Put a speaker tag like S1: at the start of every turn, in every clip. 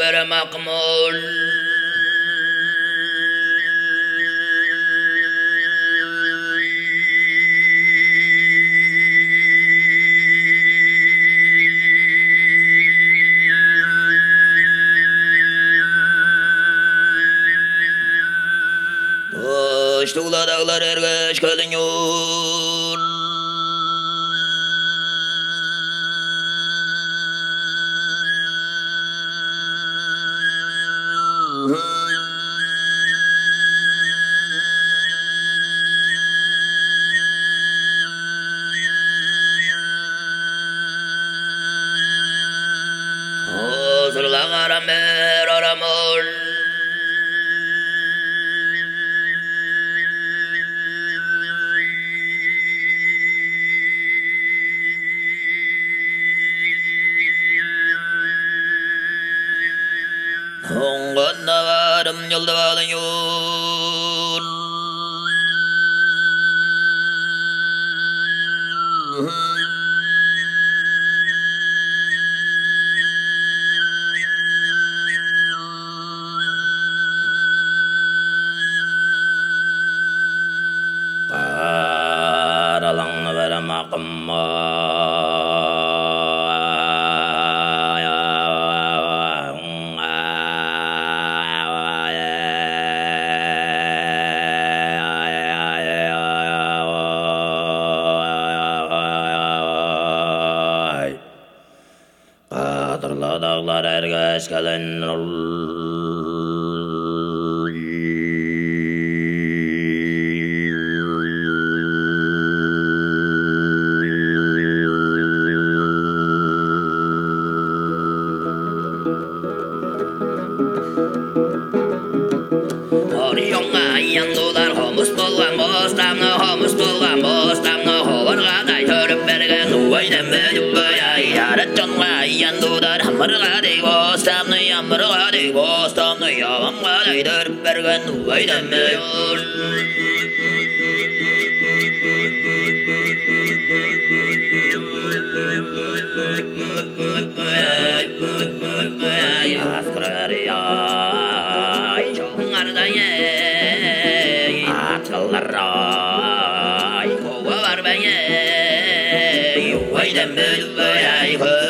S1: وغير مقمول Tuğla dağlar ergeç kalın yok. Hazırlar mer aramol Honganna varım yolda bağlan Kadırla dağlar ergeç gelen jonga yandular hamarga day bostamna yamarga day bostamna yavamga day törüp bergen uvaydem bedip Askrariyay çoğunlardayay Akıllarray kova var beyay Yuvaydem bülbeyay köküyneyay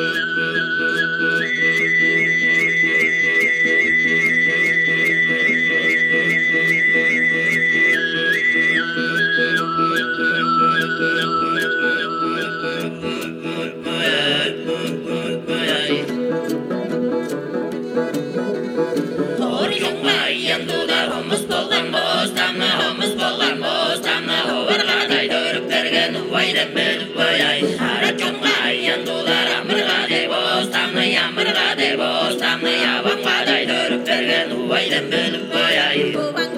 S1: bayay.
S2: Bubang